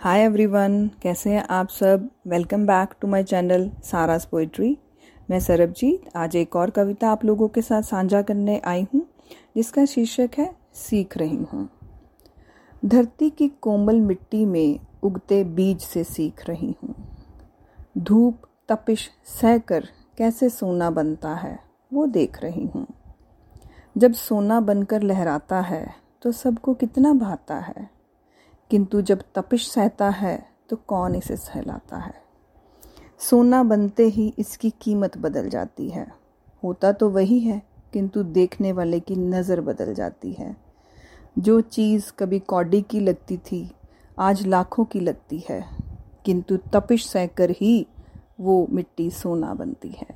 Hi everyone कैसे हैं आप सब? Welcome back to my channel Sara's poetry मैं सरबजीत, आज एक और कविता आप लोगों के साथ साझा करने आई हूँ, जिसका शीर्षक है, सीख रही हूँ। धरती की कोमल मिट्टी में उगते बीज से सीख रही हूँ। धूप तपिश सहकर कैसे सोना बनता है, वो देख रही हूँ। जब सोना बनकर लहराता है तो सबको कितना भाता है। किंतु जब तपिश सहता है तो कौन इसे सहलाता है? सोना बनते ही इसकी कीमत बदल जाती है। होता तो वही है, किंतु देखने वाले की नज़र बदल जाती है। जो चीज़ कभी कौडी की लगती थी, आज लाखों की लगती है। किंतु तपिश सहकर ही वो मिट्टी सोना बनती है।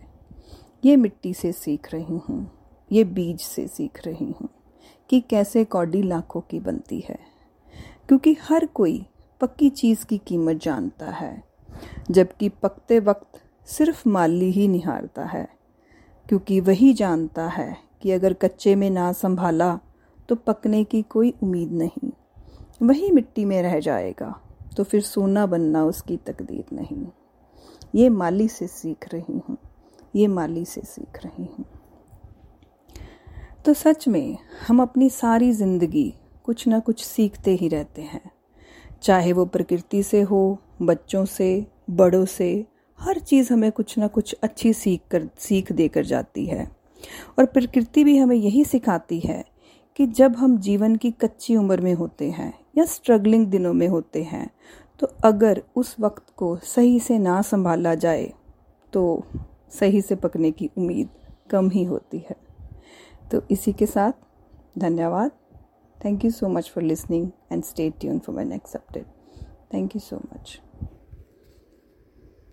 ये मिट्टी से सीख रही हूँ, ये बीज से सीख रही हूँ कि कैसे कौडी लाखों की बनती है। क्योंकि हर कोई पक्की चीज़ की कीमत जानता है, जबकि पकते वक्त सिर्फ़ माली ही निहारता है, क्योंकि वही जानता है कि अगर कच्चे में ना संभाला तो पकने की कोई उम्मीद नहीं। वही मिट्टी में रह जाएगा तो फिर सोना बनना उसकी तकदीर नहीं। ये माली से सीख रही हूँ, ये माली से सीख रही हूँ। तो सच में, हम अपनी सारी ज़िंदगी कुछ ना कुछ सीखते ही रहते हैं। चाहे वो प्रकृति से हो, बच्चों से, बड़ों से, हर चीज़ हमें कुछ ना कुछ अच्छी सीख कर, सीख देकर जाती है। और प्रकृति भी हमें यही सिखाती है कि जब हम जीवन की कच्ची उम्र में होते हैं या स्ट्रगलिंग दिनों में होते हैं तो अगर उस वक्त को सही से ना संभाला जाए तो सही से पकने की उम्मीद कम ही होती है। तो इसी के साथ धन्यवाद। Thank you so much for listening and stay tuned for my next update. Thank you so much.